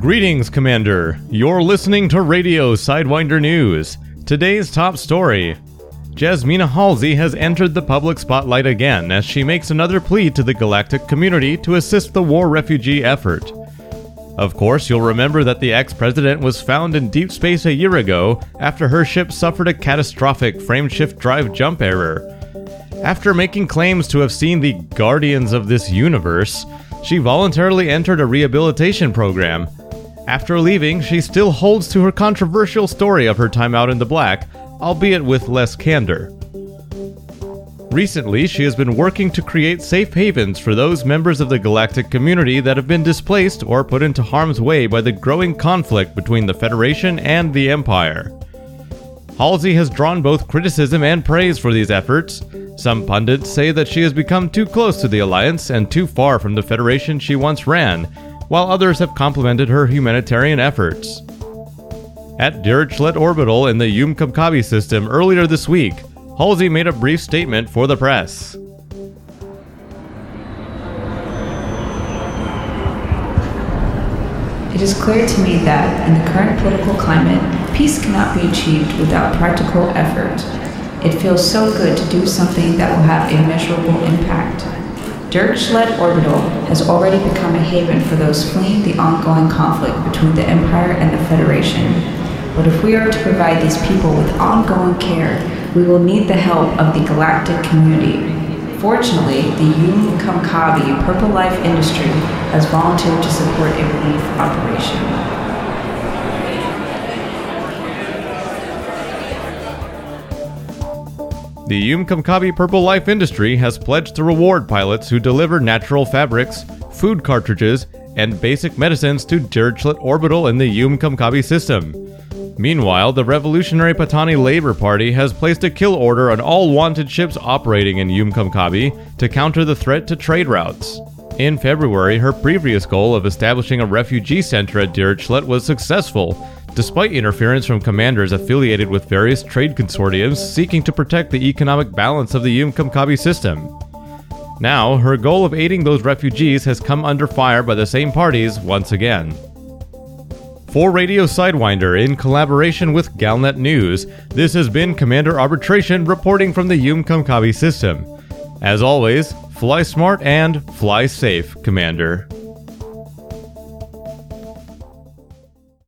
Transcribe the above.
Greetings, Commander. You're listening to Radio Sidewinder News. Today's top story Jasmina Halsey has entered the public spotlight again as she makes another plea to the galactic community to assist the war refugee effort. Of course, you'll remember that the ex president was found in deep space a year ago after her ship suffered a catastrophic frameshift drive jump error. After making claims to have seen the guardians of this universe, she voluntarily entered a rehabilitation program. After leaving, she still holds to her controversial story of her time out in the black, albeit with less candor. Recently, she has been working to create safe havens for those members of the galactic community that have been displaced or put into harm's way by the growing conflict between the Federation and the Empire. Halsey has drawn both criticism and praise for these efforts. Some pundits say that she has become too close to the Alliance and too far from the Federation she once ran, while others have complimented her humanitarian efforts. At Dirichlet Orbital in the Yum system earlier this week, Halsey made a brief statement for the press. It is clear to me that, in the current political climate, peace cannot be achieved without practical effort. It feels so good to do something that will have a measurable impact. Dirichlet Orbital has already become a haven for those fleeing the ongoing conflict between the Empire and the Federation. But if we are to provide these people with ongoing care, we will need the help of the galactic community. Fortunately, the Yum Kamcabi Purple Life Industry has volunteered to support a relief operation. The Yum Kamcabi Purple Life Industry has pledged to reward pilots who deliver natural fabrics, food cartridges, and basic medicines to Dirichlet Orbital in the Yum Kamcabi system. Meanwhile, the Revolutionary Patani Labor Party has placed a kill order on all wanted ships operating in Yum Kamcabi to counter the threat to trade routes. In February, her previous goal of establishing a refugee center at Dirichlet was successful, despite interference from commanders affiliated with various trade consortiums seeking to protect the economic balance of the Yum Kamcabi system. Now, her goal of aiding those refugees has come under fire by the same parties once again. For Radio Sidewinder, in collaboration with Galnet News, this has been Commander Arbitration reporting from the Yum Kamcabi system. As always, fly smart and fly safe, Commander.